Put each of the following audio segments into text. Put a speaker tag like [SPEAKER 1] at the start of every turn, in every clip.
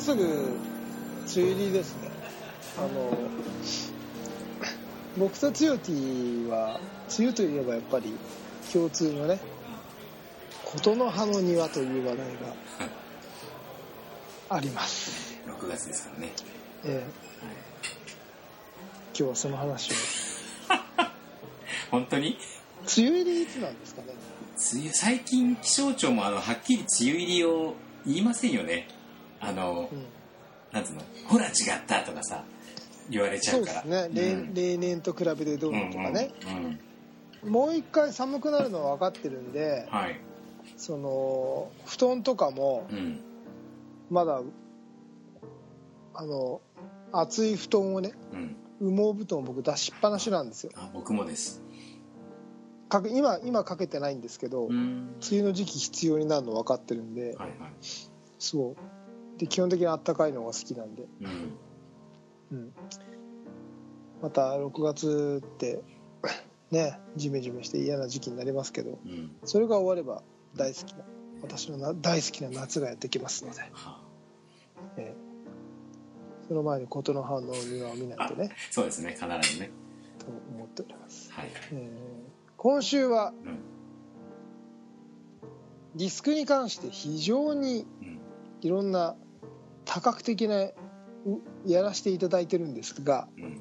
[SPEAKER 1] すぐ梅雨入りですね。あの僕とつよティは梅雨といえばやっぱり共通のね琴の葉の庭という話題があります、
[SPEAKER 2] 6月ですからね。
[SPEAKER 1] ええ。今日はその話を。
[SPEAKER 2] 本当に？
[SPEAKER 1] 梅雨入りいつなんですかね。
[SPEAKER 2] 梅雨、最近気象庁もあの、はっきり梅雨入りを言いませんよね。あの
[SPEAKER 1] う、ん
[SPEAKER 2] なんつうの、ほら違ったとかさ、言われちゃ
[SPEAKER 1] そうう
[SPEAKER 2] から。
[SPEAKER 1] ですね、例
[SPEAKER 2] うん
[SPEAKER 1] 例年と比べてどうのとかね、
[SPEAKER 2] うん
[SPEAKER 1] もう一回寒くなるのは分かってるんで
[SPEAKER 2] はい。
[SPEAKER 1] その布団とかも
[SPEAKER 2] うん。
[SPEAKER 1] まだあの厚い布団をね
[SPEAKER 2] うん。
[SPEAKER 1] 羽毛布団を僕出しっぱなしなんですよ
[SPEAKER 2] あ、僕もです。
[SPEAKER 1] かけ今今かけてないんですけど、梅
[SPEAKER 2] うん。
[SPEAKER 1] 雨の時期必要になるの分かってるんで、
[SPEAKER 2] はいはい。
[SPEAKER 1] そうで基本的にあったかいのが好きなんで、
[SPEAKER 2] うん。
[SPEAKER 1] うん、また6月って ねジメジメして嫌な時期になりますけど
[SPEAKER 2] うん。
[SPEAKER 1] それが終われば大好きな私のな大好きな夏がやってきますので、
[SPEAKER 2] は
[SPEAKER 1] ええその前に琴の葉の庭を見ないとね
[SPEAKER 2] そうですね、必ずね。
[SPEAKER 1] と思っております、
[SPEAKER 2] はい。
[SPEAKER 1] ええ今週は
[SPEAKER 2] うん。
[SPEAKER 1] ディスクに関して非常に
[SPEAKER 2] うん。
[SPEAKER 1] いろんな多角的なうやらせていただいてるんですが
[SPEAKER 2] うん。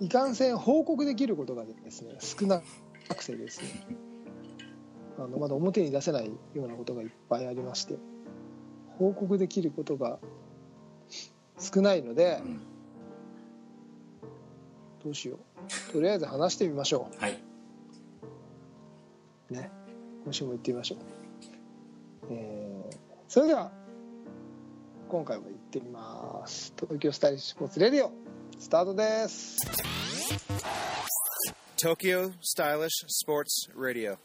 [SPEAKER 1] いかんせん報告できることがですね少なくてですね あのまだ表に出せないようなことがいっぱいありまして報告できることが少ないので
[SPEAKER 2] うん。
[SPEAKER 1] どうしようとりあえず話してみましょ
[SPEAKER 2] はい。
[SPEAKER 1] うね今週も行ってみましょう、えーそれでは今回も行ってみます東京スタイリッシュスポーツレディオスタートです
[SPEAKER 3] Tokyo Stylish Sports Radio.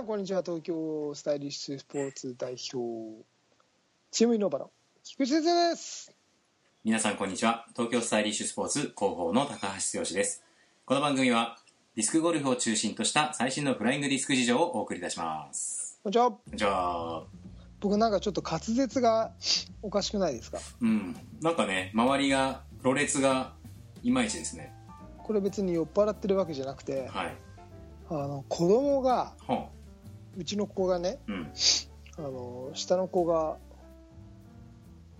[SPEAKER 1] さんこんにちは東京スタイリッシュスポーツ代表チームイノーバの菊池先生です
[SPEAKER 2] 皆さんこんにちは。東京スタイリッシュスポーツ広報の高橋剛です。この番組はディスクゴルフを中心とした最新のフライングディスク事情をお送りいたします。
[SPEAKER 1] こんにちは
[SPEAKER 2] じゃあ、
[SPEAKER 1] 僕なんかちょっと滑舌がおかしくないですか？
[SPEAKER 2] うん。なんかね、周りが、ろれつがいまいちですね。
[SPEAKER 1] これ別に酔っ払ってるわけじゃなくて
[SPEAKER 2] はい。
[SPEAKER 1] あの子供が
[SPEAKER 2] ほ
[SPEAKER 1] うちの子がね
[SPEAKER 2] う。うん。
[SPEAKER 1] あの下の子が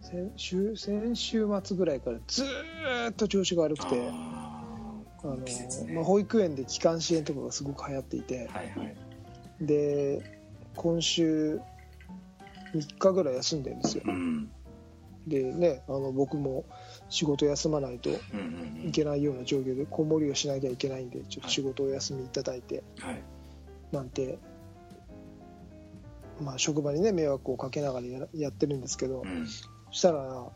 [SPEAKER 1] 先週先週末ぐらいからずーっと調子が悪くて
[SPEAKER 2] あ
[SPEAKER 1] あの
[SPEAKER 2] ね
[SPEAKER 1] まあ、保育園で気管支炎とかがすごく流行っていて
[SPEAKER 2] はいはい。
[SPEAKER 1] で今週3日ぐらい休んでるんですよ
[SPEAKER 2] うん。
[SPEAKER 1] でねあの僕も仕事休まないと。いけないような状況で子守りをしなきゃいけないんでちょっと仕事をお休みいただいて
[SPEAKER 2] はい。
[SPEAKER 1] なんて、まあ、職場にね迷惑をかけながらややってるんですけど、
[SPEAKER 2] うん。
[SPEAKER 1] そしたら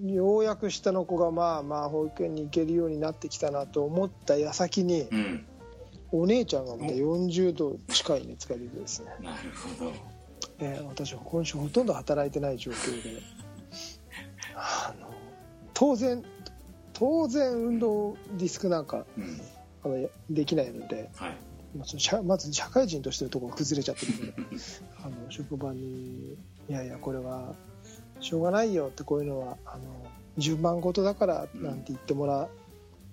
[SPEAKER 1] ようやく下の子がまあまあ保育園に行けるようになってきたなと思った矢先に
[SPEAKER 2] うん。
[SPEAKER 1] お姉ちゃんがまた40度近い熱が出てですね、
[SPEAKER 2] なるほど。
[SPEAKER 1] えー私は今週ほとんど働いてない状況であの当然当然運動ディスクなんか
[SPEAKER 2] うん。
[SPEAKER 1] あのできないので
[SPEAKER 2] はい。
[SPEAKER 1] まあまず社会人としてのところが崩れちゃってるので あの職場に「いやいやこれはしょうがないよ」ってこういうのはあの順番事だからなんて言ってもらっ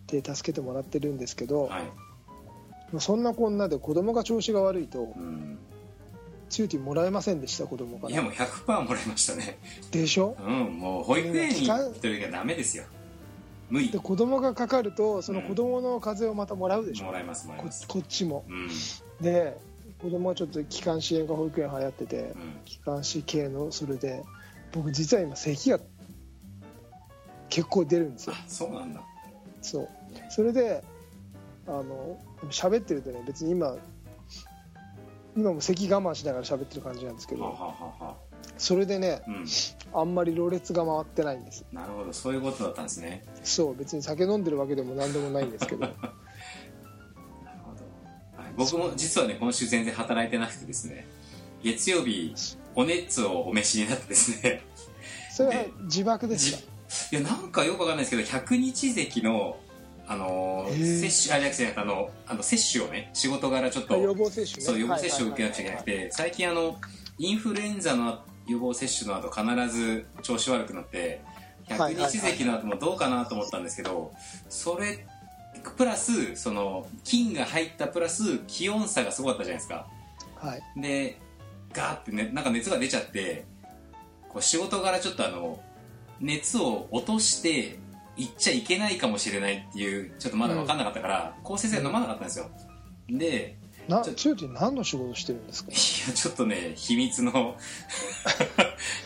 [SPEAKER 1] て助けてもらってるんですけど、
[SPEAKER 2] はい。
[SPEAKER 1] まあそんなこんなで子供が調子が悪いと
[SPEAKER 2] うん。
[SPEAKER 1] チューティーもらえませんでした子供から
[SPEAKER 2] いやもう100%もらいましたね。
[SPEAKER 1] でしょ？
[SPEAKER 2] うん。もう保育園に行ってる時はダメですよ。無理
[SPEAKER 1] で。子供がかかるとその子供の風邪をまたもらうでしょ、
[SPEAKER 2] もらいます、もらい
[SPEAKER 1] こ
[SPEAKER 2] ます。
[SPEAKER 1] こっちも
[SPEAKER 2] うん。
[SPEAKER 1] で子供はちょっと気管支炎が保育園流行ってて、
[SPEAKER 2] うん。
[SPEAKER 1] 気管支系のそれで僕実は今咳が結構出るんですよ
[SPEAKER 2] あ、そうなんだ。
[SPEAKER 1] そうそれであの喋ってるとね別に今今も咳我慢しながら喋ってる感じなんですけど
[SPEAKER 2] はははは。
[SPEAKER 1] それでね
[SPEAKER 2] うん。
[SPEAKER 1] あんまりろれつが回ってないんです。
[SPEAKER 2] なるほど。そういうことだったんですね。
[SPEAKER 1] そう別に酒飲んでるわけでも何でもないんですけど。
[SPEAKER 2] なるほど、はい、僕も実はね今週全然働いてなくてですね。月曜日お熱をお召しになってですね。
[SPEAKER 1] それは自爆ですか？
[SPEAKER 2] いやなんかよくわかんないですけど百日咳のあの接種あじゃなくてあのあの接種をね仕事柄ちょっと
[SPEAKER 1] あ予防接種ね。
[SPEAKER 2] そう予防接種を受けなくちゃいけなくて最近あのインフルエンザの予防接種の後必ず調子悪くなって百日咳の後もどうかなと思ったんですけどそれプラスその菌が入ったプラス気温差がすごかったじゃないですか。
[SPEAKER 1] はい。
[SPEAKER 2] でガーって、ね、なんか熱が出ちゃってこう仕事柄ちょっとあの熱を落として行っちゃいけないかもしれないっていうちょっとまだ分かんなかったから、抗生剤飲まなかったんですよ。で
[SPEAKER 1] な
[SPEAKER 2] ちょ
[SPEAKER 1] つよち何の仕事してるんですか？
[SPEAKER 2] いやちょっとね秘密の。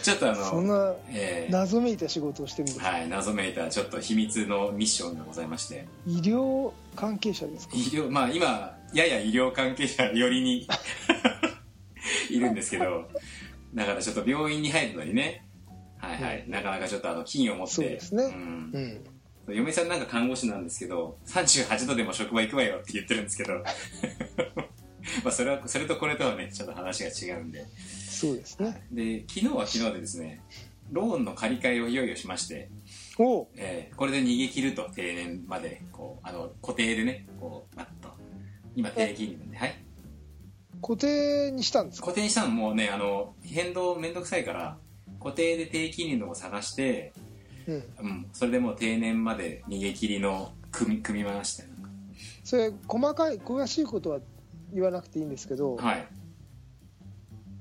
[SPEAKER 2] ちょっとあの、
[SPEAKER 1] そんな
[SPEAKER 2] えー
[SPEAKER 1] 謎めいた仕事をしてるんですか、
[SPEAKER 2] はい、謎めいたちょっと秘密のミッションがございまして。
[SPEAKER 1] 医療関係者ですか？
[SPEAKER 2] 医療まあ今やや医療関係者寄りに いるんですけどだからちょっと病院に入るのにね。はいはい、なかなかちょっとあの菌を持って。
[SPEAKER 1] そうですね。
[SPEAKER 2] ん。
[SPEAKER 1] うん。
[SPEAKER 2] 嫁さんなんか看護師なんですけど38度でも職場行くわよって言ってるんですけど まあそれはそれとこれとはねちょっと話が違うんで。
[SPEAKER 1] そうですね。
[SPEAKER 2] で昨日は昨日でですねローンの借り換えをいよいよしまして
[SPEAKER 1] お。う
[SPEAKER 2] えーこれで逃げ切ると定年までこうあの固定でねこうバッと今定金利なんではい。
[SPEAKER 1] 固定にしたんですか？
[SPEAKER 2] 固定にしたのもうねあの変動めんどくさいから固定で低金利のを探して、
[SPEAKER 1] うん。
[SPEAKER 2] うん、それでもう定年まで逃げ切りの組み組み回して
[SPEAKER 1] それ細かい詳しいことは言わなくていいんですけど、
[SPEAKER 2] はい。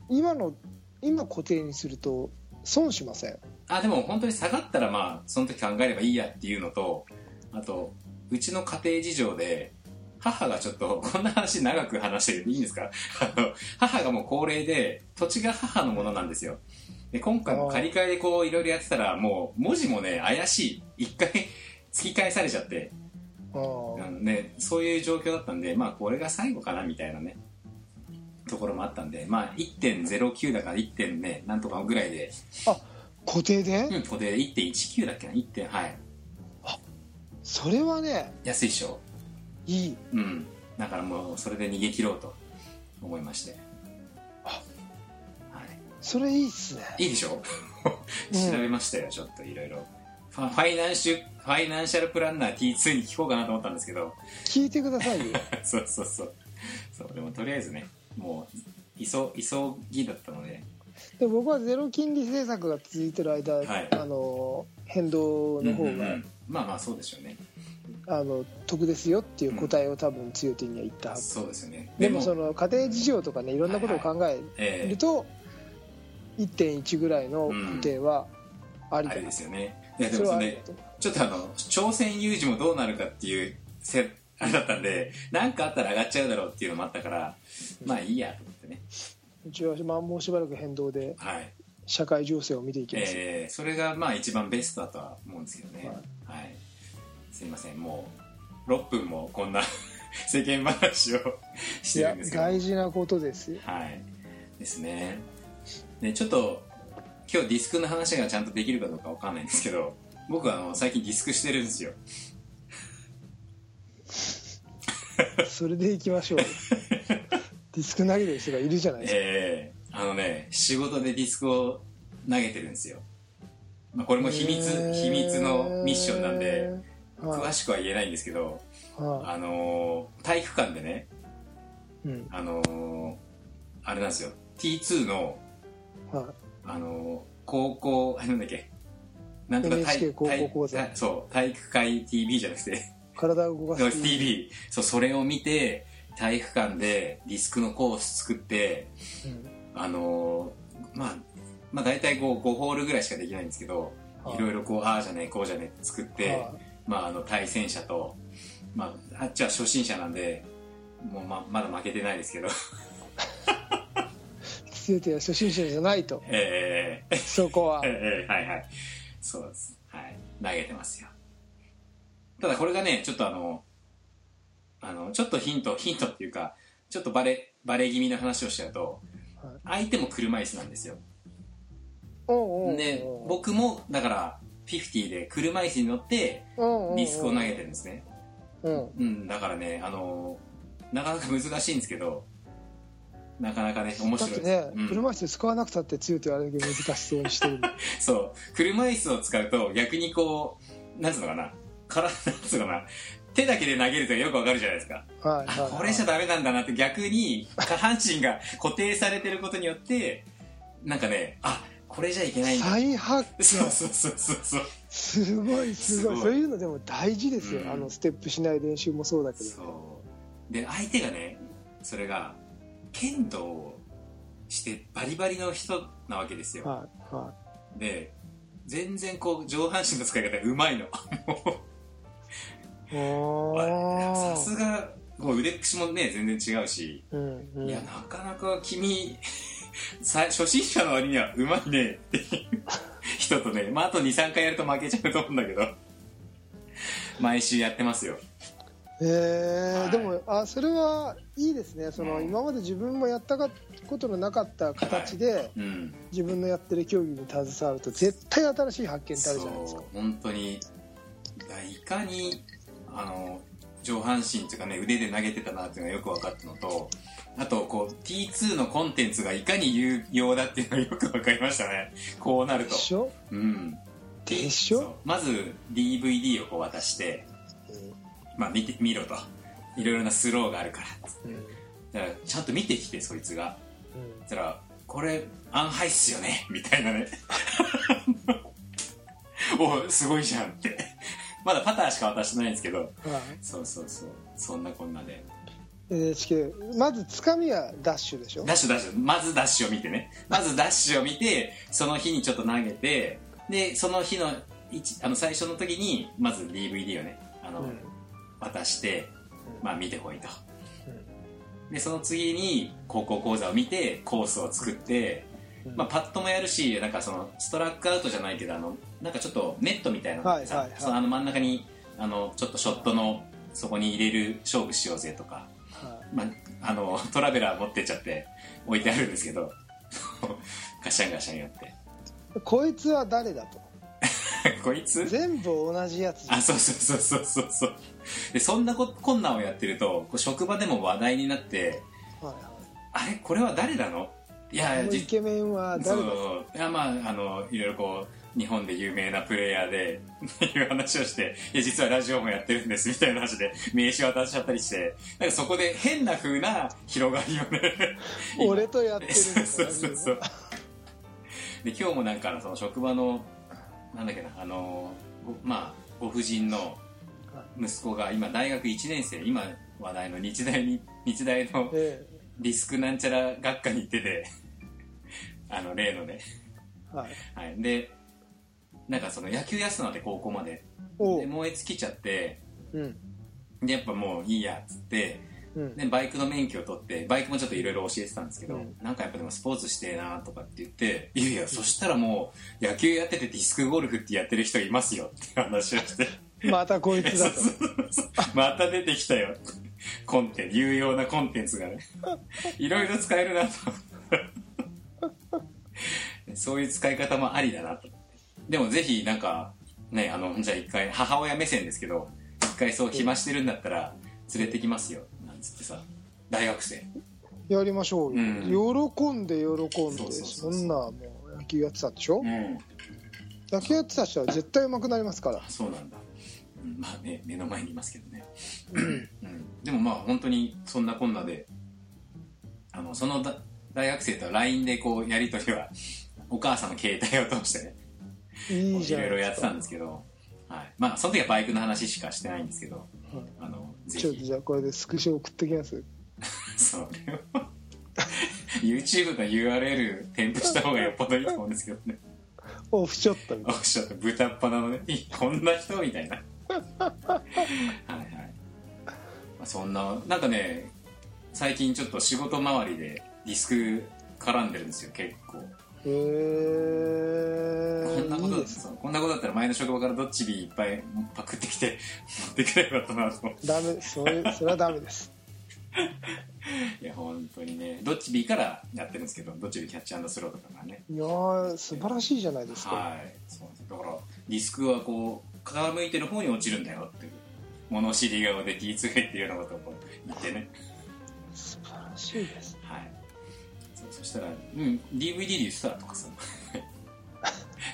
[SPEAKER 1] 今の今固定にすると損しません？
[SPEAKER 2] あでも本当に下がったらまあその時考えればいいやっていうのとあとうちの家庭事情で母がちょっと こんな話長く話してるいいんですか？あの母がもう高齢で土地が母のものなんですよ。で今回も借り換えでこういろいろやってたらもう文字もね怪しい。一回突き返されちゃって
[SPEAKER 1] あー
[SPEAKER 2] あのね、そういう状況だったんで、まあ、これが最後かなみたいなね、ところもあったんで、まあ、1.09だから1点ね、なんとかぐらいで、
[SPEAKER 1] あ固定で、
[SPEAKER 2] うん、ここで1.19だっけな、1点、はい。
[SPEAKER 1] それはね
[SPEAKER 2] 安いでしょ。
[SPEAKER 1] いい
[SPEAKER 2] うん。だからもう、それで逃げ切ろうと思いまして。
[SPEAKER 1] あ
[SPEAKER 2] は
[SPEAKER 1] それいいっすね
[SPEAKER 2] い。いいでしょ？
[SPEAKER 1] う ん
[SPEAKER 2] 調べましたよ、ちょっといろいろ。ファイナンシュ、ファイナンシャルプランナー T2 に聞こうかなと思ったんですけど、
[SPEAKER 1] 聞いてくださいよ。
[SPEAKER 2] そうそうそう。そう、でもとりあえずね、もう、急、急ぎだったので、
[SPEAKER 1] で僕はゼロ金利政策が続いてる間、
[SPEAKER 2] はい。
[SPEAKER 1] あの変動の方が、
[SPEAKER 2] うんうんうん。まあまあそうでしょうね。
[SPEAKER 1] あの得ですよっていう答えを多分強手には言ったはず、
[SPEAKER 2] そうですよね。
[SPEAKER 1] でもその家庭事情とかねいろんなことを考え
[SPEAKER 2] ええ。
[SPEAKER 1] ると、1.1ぐらいの固定はありだ
[SPEAKER 2] あれですよねいやでもそれちょっとあの朝鮮有事もどうなるかっていうせあれだったんで 何かあったら上がっちゃうだろうっていうのもあったからまあいいやと思ってね。
[SPEAKER 1] うちは、まあ、もうしばらく変動で
[SPEAKER 2] はい。
[SPEAKER 1] 社会情勢を見ていきます、
[SPEAKER 2] えーそれがまあ一番ベストだとは思うんですけどね。
[SPEAKER 1] は
[SPEAKER 2] はい。すいません。もう6分もこんな 世間話をしてるんですけど。
[SPEAKER 1] 大事なことですよ。
[SPEAKER 2] はい。ですね。でちょっと今日ディスクの話がちゃんとできるかどうかわかんないんですけど僕はあの最近ディスクしてるんですよ。
[SPEAKER 1] それでいきましょう。ディスク投げてる人がいるじゃないですか、
[SPEAKER 2] えーあのね仕事でディスクを投げてるんですよ、まあ、これも秘密、
[SPEAKER 1] へー。
[SPEAKER 2] 秘密のミッションなんで
[SPEAKER 1] はい。
[SPEAKER 2] 詳しくは言えないんですけど、
[SPEAKER 1] は
[SPEAKER 2] あのー体育館でね
[SPEAKER 1] いうん。
[SPEAKER 2] あのーあれなんですよ。T2 の
[SPEAKER 1] は
[SPEAKER 2] あのー高校あなんだっけ？なんとか体体そう体育会 TV じゃなくて。
[SPEAKER 1] い、体を動かす
[SPEAKER 2] TV そうそれを見て体育館でディスクのコース作って
[SPEAKER 1] うん。
[SPEAKER 2] あのーまあまあ大体こう5ホールぐらいしかできないんですけど
[SPEAKER 1] はい。
[SPEAKER 2] いろいろこうああじゃねえこうじゃねえって作って、
[SPEAKER 1] はい。
[SPEAKER 2] まあ、あの対戦者と、まあ、あっちは初心者なんでもうままだ負けてないですけど
[SPEAKER 1] 強手は初心者じゃないと
[SPEAKER 2] えー
[SPEAKER 1] そこは
[SPEAKER 2] えーはいはいそうですはい投げてますよただこれがねちょっとあのあのちょっとヒントヒントっていうかちょっとバレバレ気味な話をしちゃうと
[SPEAKER 1] はい
[SPEAKER 2] 相手も車椅子なんですよで僕もだから50で車椅子に乗って
[SPEAKER 1] おうおうおう
[SPEAKER 2] ディスクを投げてるんですね
[SPEAKER 1] うん
[SPEAKER 2] だからねあのなかなか難しいんですけどなかなかね面白い
[SPEAKER 1] だってね、
[SPEAKER 2] うん。
[SPEAKER 1] 車椅子使わなくたって強いって言われるけど難しそうにしてる
[SPEAKER 2] そう。車椅子を使うと逆にこうなんつうのかな。からなんつうのかな。手だけで投げるとよくわかるじゃないですか。
[SPEAKER 1] はいはい、はい、
[SPEAKER 2] あこれじゃダメなんだなって逆に下半身が 固定されてることによってなんかねあこれじゃいけないんだ。
[SPEAKER 1] 再発見。
[SPEAKER 2] そうそうそうそうそう。
[SPEAKER 1] すごいすごい。
[SPEAKER 2] すごい。
[SPEAKER 1] そういうのでも大事ですよ、
[SPEAKER 2] うん。
[SPEAKER 1] あのステップしない練習もそうだけど。
[SPEAKER 2] そう。で相手がねそれが剣道をしてバリバリの人なわけですよ。
[SPEAKER 1] はいは
[SPEAKER 2] で全然こう上半身の使い方うまいの。さすがこう腕っぷしもね全然違うし、
[SPEAKER 1] うんうん。
[SPEAKER 2] いやなかなか君さ初心者の割にはうまいねっていう人とね、まあ、あと23回やると負けちゃうと思うんだけど。毎週やってますよ
[SPEAKER 1] えー。
[SPEAKER 2] はい。
[SPEAKER 1] でもあそれはいいですね。その、
[SPEAKER 2] うん。
[SPEAKER 1] 今まで自分もやったかことのなかった形で、
[SPEAKER 2] うん。
[SPEAKER 1] 自分のやってる競技に携わると絶対新しい発見ってあるじゃないですか。
[SPEAKER 2] 本当にいかにあの上半身っていうかね腕で投げてたなっていうのがよく分かったのとあとこう T2 のコンテンツがいかに有用だっていうのがよく分かりましたね。こうなると。
[SPEAKER 1] でしょ？
[SPEAKER 2] うん。
[SPEAKER 1] でしょ？
[SPEAKER 2] まず DVD をこう渡して、まあ、見て見ろと。いろいろなスローがあるから。
[SPEAKER 1] うん。うん
[SPEAKER 2] だからちゃんと見てきてそいつが。そしたら「これアンハイっすよね」みたいなね。おすごいじゃんって。まだパターしか渡してないんですけど。
[SPEAKER 1] はい。
[SPEAKER 2] そうそうそう。そんなこんなで。
[SPEAKER 1] NHK まずつかみはダッシュでしょ？
[SPEAKER 2] ダッシュダッシュ。まずダッシュを見てね。まずダッシュを見てその日にちょっと投げてでその日の一あの最初の時にまず DVD をねあの、
[SPEAKER 1] うん
[SPEAKER 2] 渡して、
[SPEAKER 1] うん。
[SPEAKER 2] まあ見てこいと、でその次に高校講座を見てコースを作って、
[SPEAKER 1] うん。
[SPEAKER 2] まあ、パッドもやるしなんかそのストラックアウトじゃないけどあのなんかちょっとネットみたいなのさ
[SPEAKER 1] はい
[SPEAKER 2] そのあの真ん中にあのちょっとショットのそこに入れる勝負しようぜとか、
[SPEAKER 1] は
[SPEAKER 2] まあ、あのトラベラー持ってっちゃって置いてあるんですけど ガシャンガシャンやって。
[SPEAKER 1] いこいつは誰だと
[SPEAKER 2] こいつ？
[SPEAKER 1] 全部同じやつじゃん。
[SPEAKER 2] あそうそうそうそうそうそう。でそんなこ困難をやってるとこう職場でも話題になって
[SPEAKER 1] はい
[SPEAKER 2] あれ？これは誰なの？いや
[SPEAKER 1] イ
[SPEAKER 2] じ
[SPEAKER 1] ケメンは誰
[SPEAKER 2] そう。いやまああのいろいろこう日本で有名なプレイヤーでって いう話をしていや実はラジオもやってるんですみたいな話で名刺渡しちゃったりしてなんかそこで変な風な広がりをね
[SPEAKER 1] 俺とやってるん
[SPEAKER 2] そう
[SPEAKER 1] です
[SPEAKER 2] そうそうそうで今日もなんかその職場のなんだっけなあのごまあご婦人の息子が今大学1年生今話題の日大に日大の
[SPEAKER 1] え
[SPEAKER 2] リスクなんちゃら学科に行ってて あの例のね、
[SPEAKER 1] えはい。
[SPEAKER 2] はい、でなんかその野球やすので高校まで。で燃え尽きちゃって
[SPEAKER 1] うん。
[SPEAKER 2] でやっぱもういいやっつって
[SPEAKER 1] うん
[SPEAKER 2] でバイクの免許を取ってバイクもちょっといろいろ教えてたんですけど、
[SPEAKER 1] うん。
[SPEAKER 2] なんかやっぱでもスポーツしてえなとかって言っていやいやそしたらもう野球やっててディスクゴルフってやってる人いますよって話をして。
[SPEAKER 1] またこいつだと。
[SPEAKER 2] また出てきたよコンテンツ有用なコンテンツがね。いろいろ使えるなと。そういう使い方もありだなと。でもぜひなんかねあのじゃあ一回母親目線ですけど一回そう暇してるんだったら連れてきますよなんつってさ大学生。
[SPEAKER 1] やりましょうよ、
[SPEAKER 2] うん。
[SPEAKER 1] 喜んで喜んで
[SPEAKER 2] そ
[SPEAKER 1] んなもう野球やってたんでしょ、
[SPEAKER 2] うん。
[SPEAKER 1] 野球やってた人は絶対上手くなりますから。
[SPEAKER 2] そうなんだ、うんまあね目の前にいますけどね、うん、でもまあ本当にそんなこんなであのそのだ大学生と LINE でこうやり取りはお母さんの携帯を通してね。
[SPEAKER 1] いい
[SPEAKER 2] いろやってたんですけど、はい、まあその時はバイクの話しかしてないんですけど
[SPEAKER 1] はい。
[SPEAKER 2] あのぜ
[SPEAKER 1] ちょっと
[SPEAKER 2] ひ
[SPEAKER 1] じゃあこれでスクショ送ってきます？
[SPEAKER 2] それを YouTube の URL 添付した方がよっぽどいいと思うんですけどね。
[SPEAKER 1] オフショットみたい
[SPEAKER 2] おっしゃった豚っ鼻のねいこんな人みたいな。はいはい、まあ、そんななんかね最近ちょっと仕事周りでディスク絡んでるんですよ結構
[SPEAKER 1] え
[SPEAKER 2] こんなこと
[SPEAKER 1] いいです
[SPEAKER 2] そうこんなことだったら前の職場からどっちビーいっぱいパクってきて持ってくればよかったなと。
[SPEAKER 1] ダメそれそれはダメです。
[SPEAKER 2] いや本当にね。どっち B からやってるんですけどどっちでキャッチスローとかがね。
[SPEAKER 1] いやー素晴らしいじゃないですか、
[SPEAKER 2] はい。そうだからディスクはこう傾いてる方に落ちるんだよっていう物知り顔で気ぃつけっていうようなことを言ってね。
[SPEAKER 1] 素晴らしいです
[SPEAKER 2] したら「うん DVD で言ってた」とかさ。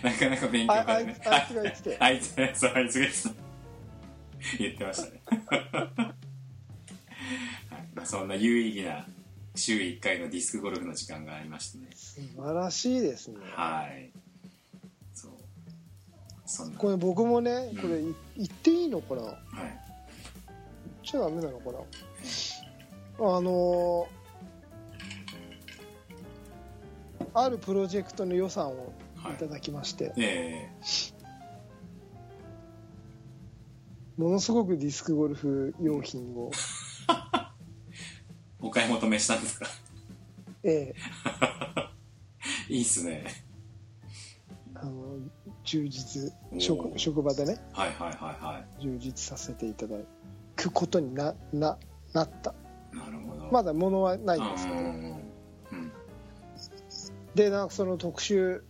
[SPEAKER 2] なかなか勉強
[SPEAKER 1] ああい
[SPEAKER 2] 会ね。
[SPEAKER 1] つあいつが言ってて
[SPEAKER 2] あいつが言ってた。言ってましたね。はい。まあ、そんな有意義な週1回のディスクゴルフの時間がありましてね。
[SPEAKER 1] 素晴らしいですね。
[SPEAKER 2] はい。そう。そんな。
[SPEAKER 1] これ僕もね
[SPEAKER 2] うん。
[SPEAKER 1] これい言っていいの？かな言っ
[SPEAKER 2] はい
[SPEAKER 1] ちゃダメなの？かなあのーあるプロジェクトの予算をい。ただきまして、
[SPEAKER 2] え
[SPEAKER 1] ものすごくディスクゴルフ用品を、
[SPEAKER 2] ー お買い求めしたんですか？
[SPEAKER 1] ええ。
[SPEAKER 2] いいっすね。
[SPEAKER 1] あの充実職職場でね。
[SPEAKER 2] はいはいはいは
[SPEAKER 1] 充実させていただくことになななった。
[SPEAKER 2] いなるほど。
[SPEAKER 1] まだ物はないんですけど。
[SPEAKER 2] うんうんうん
[SPEAKER 1] でなんかその特集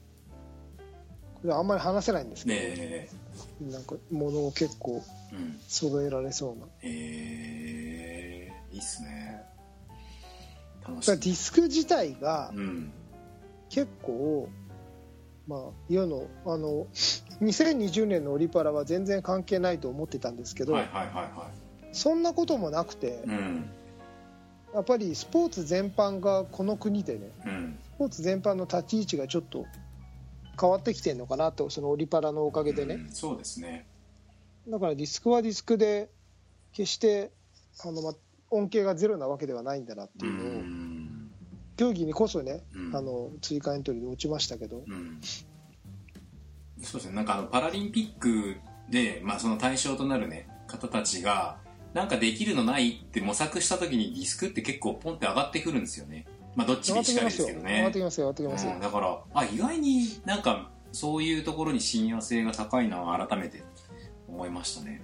[SPEAKER 1] これあんまり話せないんですけど、
[SPEAKER 2] ねえ。
[SPEAKER 1] なんか物を結構
[SPEAKER 2] うん。
[SPEAKER 1] 揃えられそうな。
[SPEAKER 2] え。ー、いいっすね。楽し
[SPEAKER 1] ディスク自体が
[SPEAKER 2] うん。
[SPEAKER 1] 結構まあ世のあの2020年のオリパラは全然関係ないと思ってたんですけど、
[SPEAKER 2] はいはいはいは
[SPEAKER 1] そんなこともなくて
[SPEAKER 2] いうん。
[SPEAKER 1] やっぱりスポーツ全般がこの国でね
[SPEAKER 2] うん。
[SPEAKER 1] スポーツ全般の立ち位置がちょっと変わってきてるのかなとそのオリパラのおかげでね、
[SPEAKER 2] うんそうですね。
[SPEAKER 1] だからディスクはディスクで決してあの、ま、恩恵がゼロなわけではないんだなって
[SPEAKER 2] う
[SPEAKER 1] いうのを、
[SPEAKER 2] ん。
[SPEAKER 1] 競技にこそね、
[SPEAKER 2] うん。
[SPEAKER 1] あの追加エントリーで落ちましたけど、
[SPEAKER 2] うん。そうですね。なんかあのパラリンピックで、まあ、その対象となるね方たちがなんかできるのないって模索した時にディスクって結構ポンって上がってくるんですよねまあどっちにしかり
[SPEAKER 1] ってきますよ。
[SPEAKER 2] ですけどね
[SPEAKER 1] 上がってきますよ。上がってきますよ、
[SPEAKER 2] うん、だからあ意外になんかそういうところに信用性が高いな改めて思いましたね、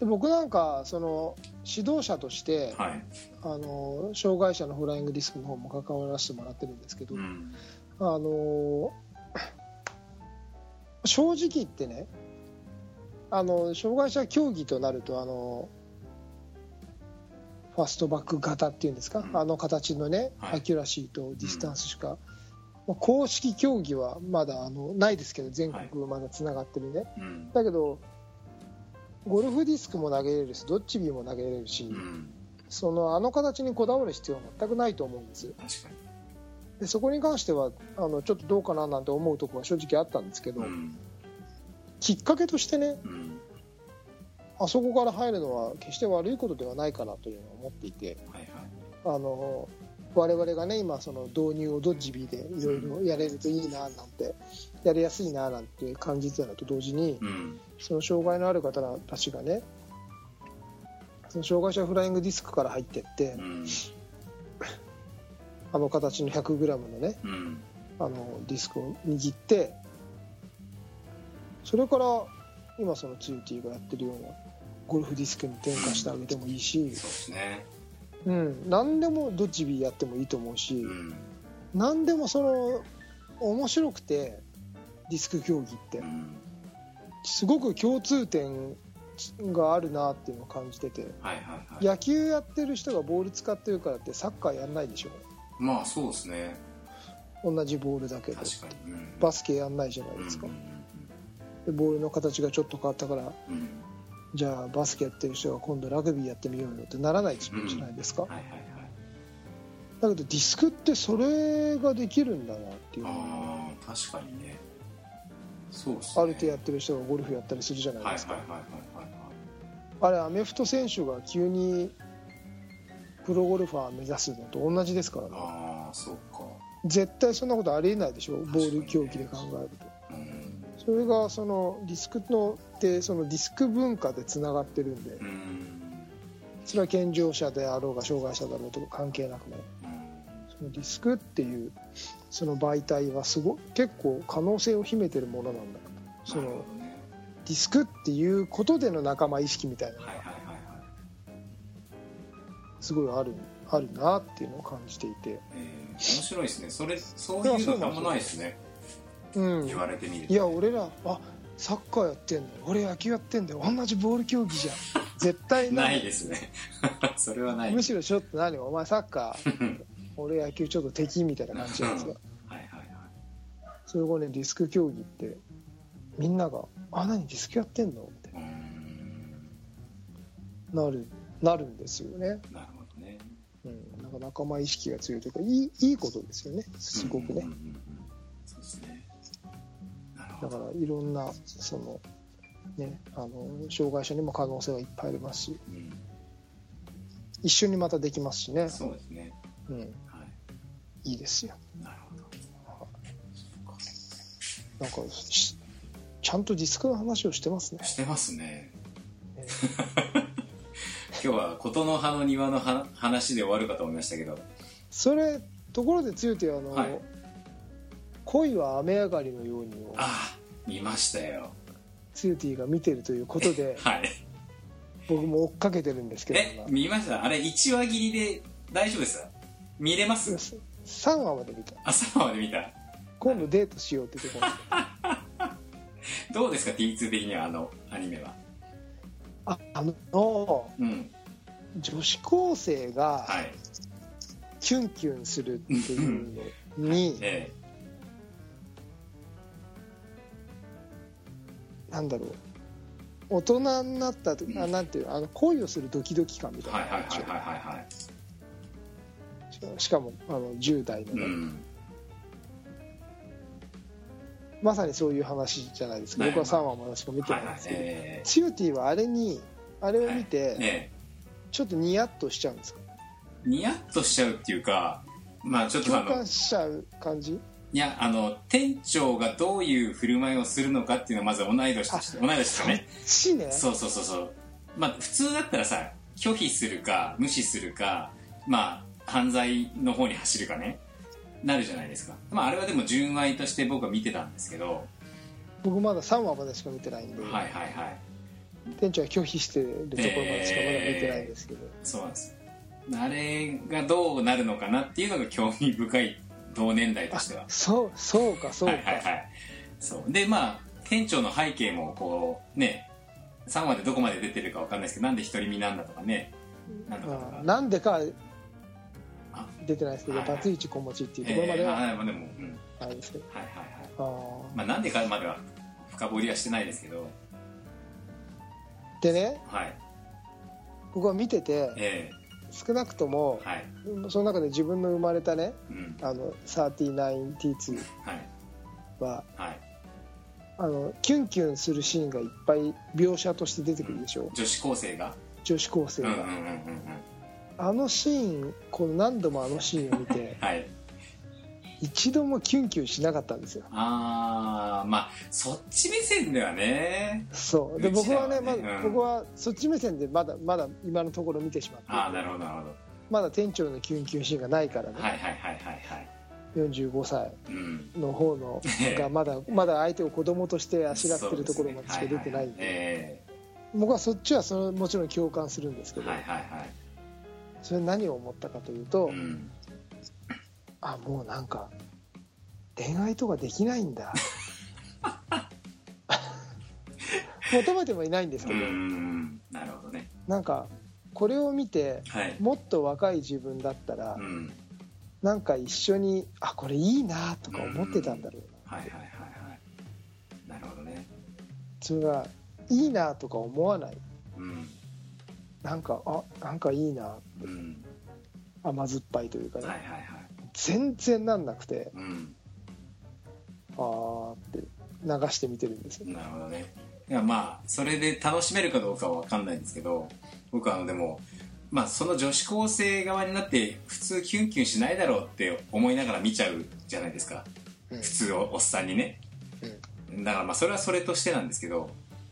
[SPEAKER 1] で僕なんかその指導者として、
[SPEAKER 2] はい、
[SPEAKER 1] あの障害者のフライングディスクの方も関わらせてもらってるんですけど、
[SPEAKER 2] うん。
[SPEAKER 1] あの正直言ってねあの障害者競技となるとあのファストバック型っていうんですか、
[SPEAKER 2] うん。
[SPEAKER 1] あの形のね、
[SPEAKER 2] はい。
[SPEAKER 1] アキュラシーとディスタンスしか、まあ公式競技はまだあのないですけど全国まだつながってるね、
[SPEAKER 2] うん。
[SPEAKER 1] だけどゴルフディスクも投げれるしドッジビーも投げれるし、
[SPEAKER 2] うん。
[SPEAKER 1] そのあの形にこだわる必要は全くないと思うんです。でそこに関してはあのちょっとどうかななんて思うところは正直あったんですけど、きっかけとしてね
[SPEAKER 2] うん
[SPEAKER 1] あそこから入るのは決して悪いことではないかなというのを思っていて
[SPEAKER 2] はいはい。
[SPEAKER 1] あの我々がね今その導入をドッジビーでいろいろやれるといいななんてやりやすいななんて感じてたのと同時に
[SPEAKER 2] うん。
[SPEAKER 1] その障害のある方たちがねその障害者フライングディスクから入ってって
[SPEAKER 2] うん。
[SPEAKER 1] あの形の 100g のね
[SPEAKER 2] うん。
[SPEAKER 1] あのディスクを握ってそれから今そのツーティーがやってるようなゴルフディスクに転化してあげてもいいし、
[SPEAKER 2] そうですね。
[SPEAKER 1] うん、何でもドッジビーやってもいいと思うし、
[SPEAKER 2] うん。
[SPEAKER 1] 何でもその面白くてディスク競技って。
[SPEAKER 2] うん。
[SPEAKER 1] すごく共通点があるなっていうのを感じてて。
[SPEAKER 2] はいはいはい。
[SPEAKER 1] 野球やってる人がボール使ってるからってサッカーやんないでしょ。
[SPEAKER 2] まあそうですね。
[SPEAKER 1] 同じボールだけど。
[SPEAKER 2] うん。
[SPEAKER 1] バスケやんないじゃないですか、でボールの形がちょっと変わったから
[SPEAKER 2] うんうんうん
[SPEAKER 1] じゃあバスケやってる人が今度ラグビーやってみようよってならないじゃないですか、
[SPEAKER 2] はいはいはい
[SPEAKER 1] だけどディスクってそれができるんだなっていう。
[SPEAKER 2] ああ確かにね。そうですね。
[SPEAKER 1] ある程度やってる人がゴルフやったりするじゃない
[SPEAKER 2] はい
[SPEAKER 1] ですか、あれアメフト選手が急にプロゴルファー目指すのと同じですからね。
[SPEAKER 2] ああそうか。
[SPEAKER 1] 絶対そんなことありえないでしょ？
[SPEAKER 2] ね
[SPEAKER 1] ール競技で考えると。
[SPEAKER 2] うん。
[SPEAKER 1] それがそのディスクのってそのディスク文化でつながってるんで
[SPEAKER 2] うん。
[SPEAKER 1] それは健常者であろうが障害者だろうとか関係なくね。
[SPEAKER 2] うん。
[SPEAKER 1] そのディスクっていうその媒体はすご結構可能性を秘めてるものなんだそのディスクっていうことでの仲間意識みたいなのがすごいあるあるなっていうのを感じていて、
[SPEAKER 2] えー面白いですね。それそういうのあんまないですね。
[SPEAKER 1] うん、
[SPEAKER 2] 言われてみると。
[SPEAKER 1] いや俺らあサッカーやってんの俺野球やってんだよ。同じボール競技じゃん。絶対
[SPEAKER 2] な。いですね。それはない。
[SPEAKER 1] むしろちょっと何お前サッカー俺野球ちょっと敵みたいな感じなんですが
[SPEAKER 2] はいはいはい。
[SPEAKER 1] それ後ねディスク競技ってみんなが「あ何ディスクやってんの?」って。なるなるんですよね、
[SPEAKER 2] なるほどね。
[SPEAKER 1] うん、なんか仲間意識が強いというかいいいいことですよね。すごくね。
[SPEAKER 2] うんうんうん
[SPEAKER 1] だからいろんなそのねあの障害者にも可能性はいっぱいありますし
[SPEAKER 2] うん
[SPEAKER 1] 一緒にまたできますしね、
[SPEAKER 2] そうですね。
[SPEAKER 1] うん、
[SPEAKER 2] はい。
[SPEAKER 1] いいですよ。
[SPEAKER 2] なるほど。
[SPEAKER 1] なんかしちゃんとディスクの話をしてますね。
[SPEAKER 2] してますね。
[SPEAKER 1] え
[SPEAKER 2] 今日は琴の葉の庭のは話で終わるかと思いましたけど。
[SPEAKER 1] それところでついてあの、
[SPEAKER 2] はい
[SPEAKER 1] 恋は雨上がりのようにを
[SPEAKER 2] ああ見ましたよ。
[SPEAKER 1] ツーティーが見てるということで
[SPEAKER 2] はい。
[SPEAKER 1] 僕も追っかけてるんですけど。
[SPEAKER 2] え見ました？あれ1話切りで大丈夫です？見れます
[SPEAKER 1] ？3話まで見た。
[SPEAKER 2] 朝まで見た。
[SPEAKER 1] 今度デートしようってところ
[SPEAKER 2] どうですか？T2 的にはあのアニメは。
[SPEAKER 1] ああの
[SPEAKER 2] うん。
[SPEAKER 1] 女子高生が
[SPEAKER 2] はい。
[SPEAKER 1] キュンキュンするっていうのに
[SPEAKER 2] え
[SPEAKER 1] なんだろう。大人になった時あなんていうのあの恋をするドキドキ感み
[SPEAKER 2] え
[SPEAKER 1] たいな。
[SPEAKER 2] はいはいはいはいはいはい。
[SPEAKER 1] しかもあの10代のね、
[SPEAKER 2] うん。
[SPEAKER 1] まさにそういう話じゃないですか、
[SPEAKER 2] はい
[SPEAKER 1] 僕は3話までしか見て
[SPEAKER 2] ははい
[SPEAKER 1] ないいんですけど、
[SPEAKER 2] え
[SPEAKER 1] シューティーはあれにあれを見
[SPEAKER 2] え
[SPEAKER 1] て、
[SPEAKER 2] え
[SPEAKER 1] ちょっとニヤッとしちゃうんですか？
[SPEAKER 2] えニヤッとしちゃうっていうかまあちょっとあ
[SPEAKER 1] 共
[SPEAKER 2] の
[SPEAKER 1] 感しちゃう感じ？
[SPEAKER 2] いやあの店長がどういう振る舞いをするのかっていうのはまず同い年として同い年ですかね。
[SPEAKER 1] しね。
[SPEAKER 2] そうそうそうそう。まあ普通だったらさ拒否するか無視するかまあ犯罪の方に走るかね。なるじゃないですか。まああれはでも純愛として僕は見てたんですけど。
[SPEAKER 1] 僕まだ3話までしか見てないんで、
[SPEAKER 2] はいはいはい。
[SPEAKER 1] 店長は拒否してるところまでしかまだ見てないんですけど、
[SPEAKER 2] そうなんです。あれがどうなるのかなっていうのが興味深い同年代としては。
[SPEAKER 1] そうそうかそうか、
[SPEAKER 2] はいはいはい。そう。でまあ店長の背景もこうね3話でどこまで出てるかわかんないですけどなんで独り身なんだとかね。なんとかとか。
[SPEAKER 1] あーなんでか
[SPEAKER 2] あ？
[SPEAKER 1] 出てないですけど、バツイチ子持ちっていうところまで
[SPEAKER 2] えー
[SPEAKER 1] は
[SPEAKER 2] まあまあでも、うん、
[SPEAKER 1] あれですけど、
[SPEAKER 2] はいはいはい。
[SPEAKER 1] あー。
[SPEAKER 2] まあなんでかまでは深掘りはしてないですけど。
[SPEAKER 1] でね。
[SPEAKER 2] はい。
[SPEAKER 1] 僕は見てて
[SPEAKER 2] え
[SPEAKER 1] 少なくとも
[SPEAKER 2] えはい。
[SPEAKER 1] その中で自分の生まれたね
[SPEAKER 2] うん。
[SPEAKER 1] あの 39T2
[SPEAKER 2] はい。
[SPEAKER 1] は
[SPEAKER 2] はい。
[SPEAKER 1] あのキュンキュンするシーンがいっぱい描写として出てくるでしょ、
[SPEAKER 2] 女子高生が。
[SPEAKER 1] 女子高生が、
[SPEAKER 2] うんうんうんうんうん。
[SPEAKER 1] あのシーンこの何度もあのシーンを見て
[SPEAKER 2] はい
[SPEAKER 1] 一度もキュンキュンしなかったんですよ。
[SPEAKER 2] ああまあそっち目線ではね。
[SPEAKER 1] そう。で僕はねま
[SPEAKER 2] うん。
[SPEAKER 1] だ僕はそっち目線でまだまだ今のところ見てしまって。
[SPEAKER 2] ああなるほどなるほど。
[SPEAKER 1] まだ店長のキュンキュンシーンがないからね、
[SPEAKER 2] はいはいはいはいはい。
[SPEAKER 1] 45歳
[SPEAKER 2] うん。
[SPEAKER 1] の方のがまだ まだ相手を子供としてあしらってるところまでしか出てないんで。
[SPEAKER 2] え
[SPEAKER 1] 僕はそっちはそのもちろん共感するんですけど、
[SPEAKER 2] えはいはいはい。
[SPEAKER 1] それ何を思ったかというと、
[SPEAKER 2] うん
[SPEAKER 1] あもうなんか恋愛とかできないんだ。求めてもいないんです
[SPEAKER 2] う
[SPEAKER 1] けど、
[SPEAKER 2] んなるほどね。
[SPEAKER 1] なんかこれを見て
[SPEAKER 2] はい。
[SPEAKER 1] もっと若い自分だったら、
[SPEAKER 2] うん。
[SPEAKER 1] なんか一緒にあこれいいなとか思ってたんだろうな、
[SPEAKER 2] はいはいはいはいなるほどね。
[SPEAKER 1] それがいいなとか思わない。
[SPEAKER 2] うん。
[SPEAKER 1] なんかあなんかいいな
[SPEAKER 2] うん。
[SPEAKER 1] 甘酸っぱいというかね、
[SPEAKER 2] はいはいはい
[SPEAKER 1] 全然なんなくて
[SPEAKER 2] うん。
[SPEAKER 1] あーって流して見てるんですよ。
[SPEAKER 2] なるほどね。いやまあそれで楽しめるかどうかは分かんないんですけど僕はあのでもまあその女子高生側になって普通キュンキュンしないだろうって思いながら見ちゃうじゃないですか。
[SPEAKER 1] うん。
[SPEAKER 2] 普通おおっさんにね。だからまあそれはそれとしてなんですけど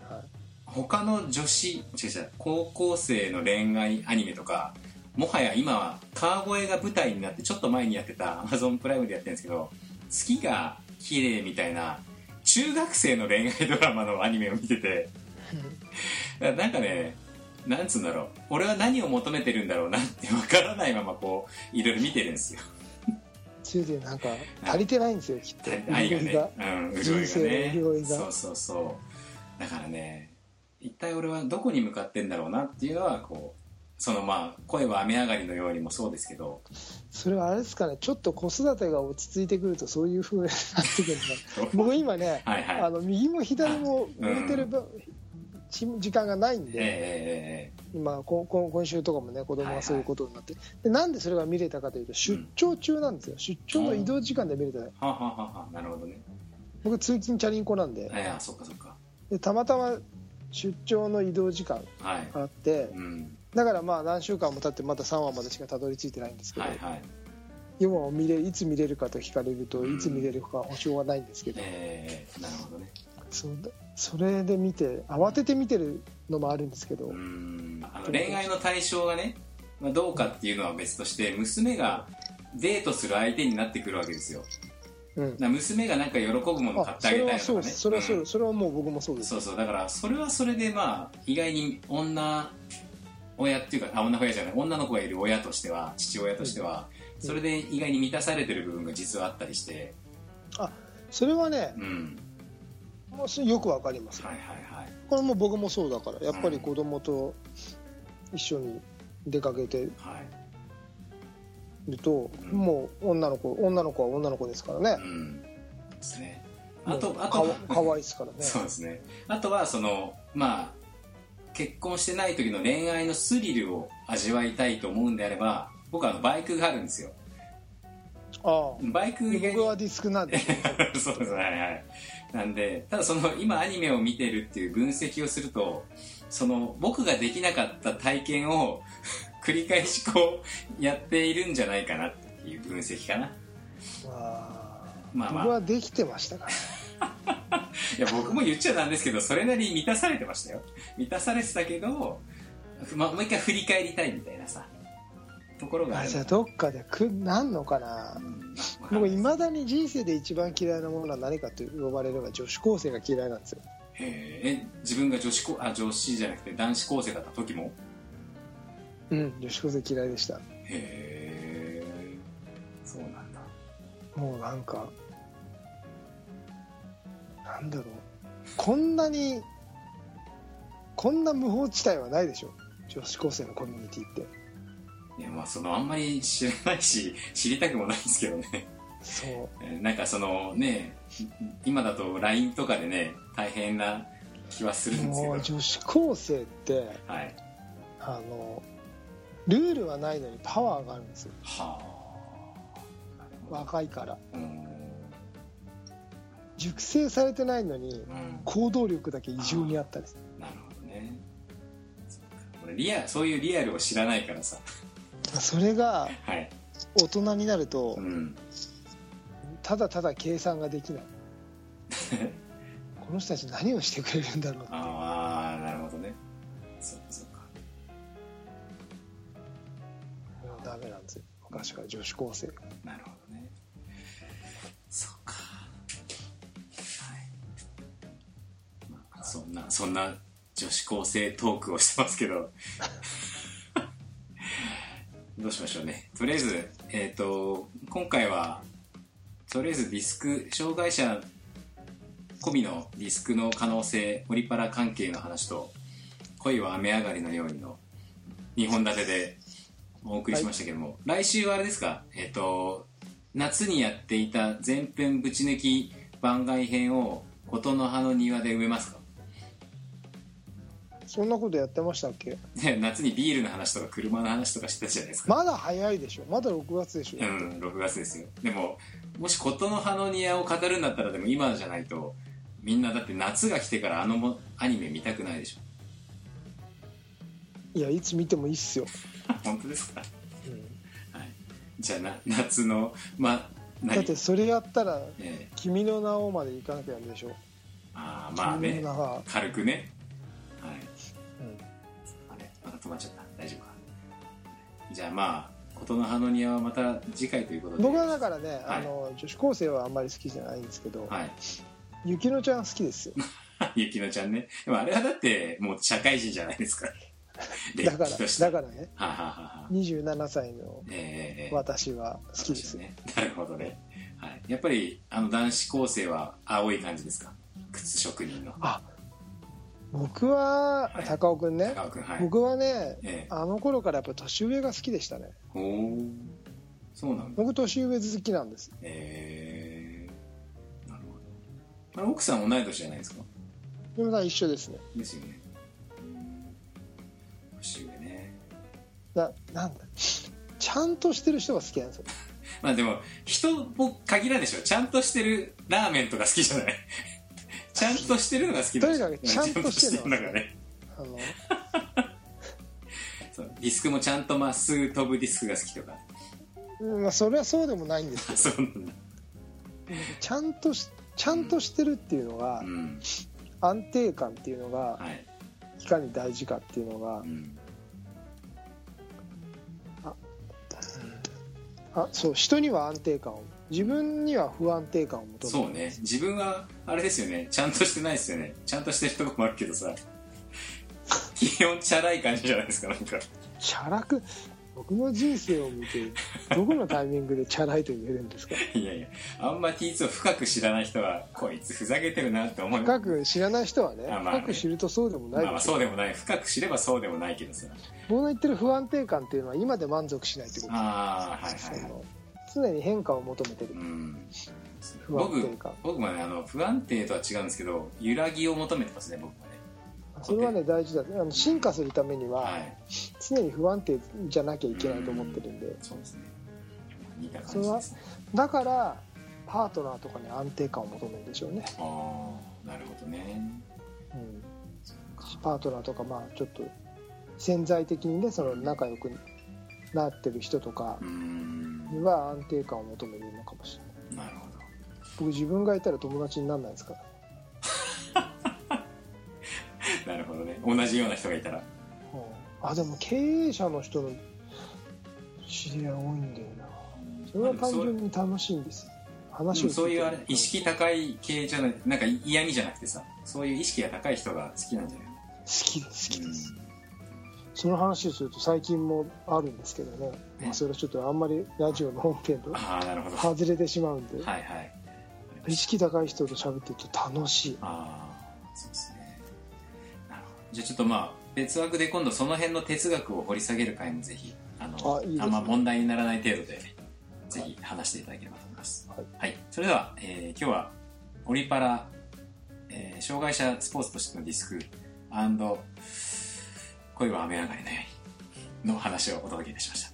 [SPEAKER 1] はい。
[SPEAKER 2] 他の女子違う違う高校生の恋愛アニメとかもはや今は川越が舞台になってちょっと前にやってた Amazon プライムでやってるんですけど月が綺麗みたいな中学生の恋愛ドラマのアニメを見ててなんかねなんつうんだろう。俺は何を求めてるんだろうなって分からないままこういろいろ見てるんですよ。
[SPEAKER 1] それでなんか足りてないんですよきっと。
[SPEAKER 2] 愛がね。うん、潤い
[SPEAKER 1] 人
[SPEAKER 2] が
[SPEAKER 1] 生
[SPEAKER 2] ね
[SPEAKER 1] いが。
[SPEAKER 2] そうそうそう。だからね一体俺はどこに向かってんだろうなっていうのはこうそのまあ声は雨上がりのようにもそうですけど。
[SPEAKER 1] それはあれですかねちょっと子育てが落ち着いてくるとそういうふうになってくるんだ 僕今ね、
[SPEAKER 2] はいはい。
[SPEAKER 1] あの右も左も向いてる分、ち時間がないんで、
[SPEAKER 2] え
[SPEAKER 1] 今ここ今週とかもね子供がそういうことになって、でなんでそれが見れたかというと出張中なんですよ、出張の移動時間で見れた。
[SPEAKER 2] えはあ、はあはなるほどね
[SPEAKER 1] 僕通勤チャリンコなんで
[SPEAKER 2] いやそっかそっか
[SPEAKER 1] でたまたま出張の移動時間
[SPEAKER 2] はい
[SPEAKER 1] があって
[SPEAKER 2] うん
[SPEAKER 1] だからまあ何週間も経ってまだ3話までしかたどり着いてないんですけど、
[SPEAKER 2] はいはい。
[SPEAKER 1] 4話を見れいつ見れるかと聞かれると
[SPEAKER 2] うん。
[SPEAKER 1] いつ見れるか保証はないんですけど、
[SPEAKER 2] ええなるほどね。
[SPEAKER 1] そそれで見て慌てて見てるのもあるんですけど、
[SPEAKER 2] 恋愛の対象がね、まあ、どうかっていうのは別として娘がデートする相手になってくるわけですよ。
[SPEAKER 1] うん。
[SPEAKER 2] 娘がなんか喜ぶもの買ってあげたいとかね。
[SPEAKER 1] そうですそれはそう
[SPEAKER 2] うん
[SPEAKER 1] それはもう僕もそうです。
[SPEAKER 2] そうそう。だからそれはそれでまあ意外に女親っていうかあ女親じゃない。女の子がいる親としては父親としては、
[SPEAKER 1] うん。
[SPEAKER 2] それで意外に満たされてる部分が実はあったりして。
[SPEAKER 1] それはね
[SPEAKER 2] うん。
[SPEAKER 1] もうそよくわかります。
[SPEAKER 2] はいはいはい。
[SPEAKER 1] これも僕もそうだからやっぱり子供と一緒に出かけて
[SPEAKER 2] はい。
[SPEAKER 1] ると、
[SPEAKER 2] うん。
[SPEAKER 1] もう女の子女の子は女の子ですからね、
[SPEAKER 2] うん。ですね。あとあと
[SPEAKER 1] かわかわいいですからね。
[SPEAKER 2] そうですね。あとはそのまあ結婚してない時の恋愛のスリルを味わいたいと思うんであれば僕はバイクがあるんですよ。
[SPEAKER 1] あ
[SPEAKER 2] バイク
[SPEAKER 1] 僕はディスクなんで。
[SPEAKER 2] そうです。はいはい。なんでただその今アニメを見てるっていう分析をするとその僕ができなかった体験を 繰り返しこうやっているんじゃないかなっていう分析かな。
[SPEAKER 1] まあ。
[SPEAKER 2] まあまあ。
[SPEAKER 1] 僕はできてましたから
[SPEAKER 2] いや僕も言っちゃなんですけどそれなりに満たされてましたよ。満たされてたけど、まあ、もう一回振り返りたいみたいなさところがある
[SPEAKER 1] あじゃあどっかでくなんのかな。
[SPEAKER 2] うん。
[SPEAKER 1] 僕いまだに人生で一番嫌いなものは何かと呼ばれれば女子高生が嫌いなんですよ。
[SPEAKER 2] へええ自分が女子高あ女子じゃなくて男子高生だった時も？
[SPEAKER 1] うん女子高生嫌いでした。
[SPEAKER 2] へえそうなんだ。
[SPEAKER 1] もうなんかなんだろう。こんなにこんな無法地帯はないでしょ。女子高生のコミュニティって。
[SPEAKER 2] いやまあそのあんまり知らないし 知りたくもないんですけどね。
[SPEAKER 1] そう。
[SPEAKER 2] えなんかそのね今だと LINE とかでね大変な気はするんですけど。
[SPEAKER 1] 女子高生って
[SPEAKER 2] はい。
[SPEAKER 1] あのルールはないのにパワーがあるんですよ。
[SPEAKER 2] はあ。
[SPEAKER 1] 若いから。
[SPEAKER 2] うん
[SPEAKER 1] 熟成されてないのに
[SPEAKER 2] うん。
[SPEAKER 1] 行動力だけ異常にあったりする。
[SPEAKER 2] なるほどね。俺リアそういうリアルを知らないからさ。
[SPEAKER 1] それが
[SPEAKER 2] はい。
[SPEAKER 1] 大人になると
[SPEAKER 2] うん。
[SPEAKER 1] ただただ計算ができない。この人たち何をしてくれるんだろう。って
[SPEAKER 2] ああなるほどね。そっかそっか。
[SPEAKER 1] ダメなんですよ。昔から女子高生。
[SPEAKER 2] なるほどねんなそんな女子高生トークをしてますけど。どうしましょうね。とりあえずえっ、と今回はとりあえずディスク障害者込みのディスクの可能性オリパラ関係の話と恋は雨上がりのようにの2本立てでお送りしましたけども、来週はあれですか？えっ、と夏にやっていた前編ぶち抜き番外編を琴の葉の庭で埋めますか？
[SPEAKER 1] そんなことやってましたっけ？
[SPEAKER 2] ね夏にビールの話とか車の話とかしてたじゃないですか。
[SPEAKER 1] まだ早いでしょ。まだ6月でしょ、
[SPEAKER 2] うん6月ですよ。でももし琴の葉の庭を語るんだったらでも今じゃないとみんなだって夏が来てからあのもアニメ見たくないでしょ。
[SPEAKER 1] いやいつ見てもいいっすよ、
[SPEAKER 2] 本当ですか？
[SPEAKER 1] うん。
[SPEAKER 2] はい。じゃあな夏のま何？
[SPEAKER 1] だってそれやったら
[SPEAKER 2] え「
[SPEAKER 1] 君の名を」まで行かなきゃダメでしょ。
[SPEAKER 2] ーあーまあ
[SPEAKER 1] 君
[SPEAKER 2] ね軽くね止まっちゃった。大丈夫か？じゃあまあ琴の葉の庭はまた次回ということで。
[SPEAKER 1] 僕はだからね、
[SPEAKER 2] はい。
[SPEAKER 1] あの女子高生はあんまり好きじゃないんですけど、
[SPEAKER 2] はい。
[SPEAKER 1] ゆきのちゃん好きですよ。
[SPEAKER 2] ゆきのちゃんね。でもあれはだってもう社会人じゃないですか。れ
[SPEAKER 1] だからだからね。
[SPEAKER 2] はあ、はあはあはあ。
[SPEAKER 1] 27歳の私は好きです。
[SPEAKER 2] ね。なるほどね、はい、やっぱりあの男子高生は青い感じですか？靴職人の。
[SPEAKER 1] あ僕は
[SPEAKER 2] はい
[SPEAKER 1] 高尾君ね
[SPEAKER 2] はい。
[SPEAKER 1] 僕はね
[SPEAKER 2] ええ。
[SPEAKER 1] あの頃からやっぱ年上が好きでしたね。
[SPEAKER 2] そうなんだ。
[SPEAKER 1] 僕年上好きなんです。
[SPEAKER 2] ええなるほど。あれ奥さん同い年じゃないですか。
[SPEAKER 1] 嫁さん一緒ですね。
[SPEAKER 2] ですよね。うん。年上ね。
[SPEAKER 1] ななんだ。ちゃんとしてる人が好きなんですよ。
[SPEAKER 2] まあでも人も限らんでしょ。ちゃんとしてるラーメンとか好きじゃない？ちゃんとしてるのが好きなんでしょ
[SPEAKER 1] とにかくちゃんとしてるの。が
[SPEAKER 2] ね。
[SPEAKER 1] あの。
[SPEAKER 2] そうディスクもちゃんとまっすぐ飛ぶディスクが好きとか。
[SPEAKER 1] うんまあそれはそうでもないんですけ
[SPEAKER 2] あ
[SPEAKER 1] ど
[SPEAKER 2] そうなんだ。
[SPEAKER 1] ちゃんとしちゃんとしてるっていうのが
[SPEAKER 2] うん。
[SPEAKER 1] 安定感っていうのが
[SPEAKER 2] はい。
[SPEAKER 1] いかに大事かっていうのが
[SPEAKER 2] うん。
[SPEAKER 1] あそう人には安定感を自分には不安定感を求める
[SPEAKER 2] そうね。自分はあれですよね。ちゃんとしてないですよね。ちゃんとしてるとこもあるけどさ。基本チャラい感じじゃないですかなんか。
[SPEAKER 1] チャラく僕の人生を見て どこのタイミングでチャラいと言えるんですか？
[SPEAKER 2] いやいや。あんま T2 を深く知らない人はこいつふざけてるなって思います
[SPEAKER 1] 深く知らない人はね
[SPEAKER 2] あまあね。
[SPEAKER 1] 深く知るとそうでもない
[SPEAKER 2] まあまあそうでもない。深く知ればそうでもないけどさ。
[SPEAKER 1] 僕の言ってる不安定感っていうのは今で満足しないってこと
[SPEAKER 2] ああはい
[SPEAKER 1] そ
[SPEAKER 2] はい。はい
[SPEAKER 1] の常に変化を求めてる。
[SPEAKER 2] うん。
[SPEAKER 1] 不安
[SPEAKER 2] 僕
[SPEAKER 1] 定感
[SPEAKER 2] 僕もねあの不安定とは違うんですけど揺らぎを求めてますね僕もね。
[SPEAKER 1] それはね大事だ。あの進化するためには
[SPEAKER 2] はい。
[SPEAKER 1] 常に不安定じゃなきゃいけないと思ってるんで。
[SPEAKER 2] そうですね。似た感じですね。
[SPEAKER 1] だからパートナーとかに安定感を求めるんでしょうね、
[SPEAKER 2] ああなるほどね。
[SPEAKER 1] うん、パートナーとかまあちょっと潜在的にねその仲良くなってる人とかには安定感を求めるのかもしれない。
[SPEAKER 2] なるほど。
[SPEAKER 1] 僕自分がいたら友達にならないですから。
[SPEAKER 2] なるほどね。同じような人がいたら。
[SPEAKER 1] うん。あでも経営者の人の知り合い多いんだよな。それは単純に楽しいんですよ。話を
[SPEAKER 2] そういうあれ意識高い系じゃないなんか嫌味じゃなくてさそういう意識が高い人が好きなんじゃない
[SPEAKER 1] 好きです好きです、その話をすると最近もあるんですけどね、まあ、それはちょっとあんまりラジオの本編と外れてしまうんで、
[SPEAKER 2] いはい。
[SPEAKER 1] 意識高い人と喋ってると楽しい。
[SPEAKER 2] ああそうですね。なるほど。じゃあちょっとまあ別枠で今度その辺の哲学を掘り下げる回もぜひあの
[SPEAKER 1] あいいね。
[SPEAKER 2] んま問題にならない程度でぜひ話していただければと思います。
[SPEAKER 1] はい。
[SPEAKER 2] はい、それでは、えー今日はオリパラ、えー障害者スポーツとしてのディスク恋は雨上がりのようにの話をお届けいたしまし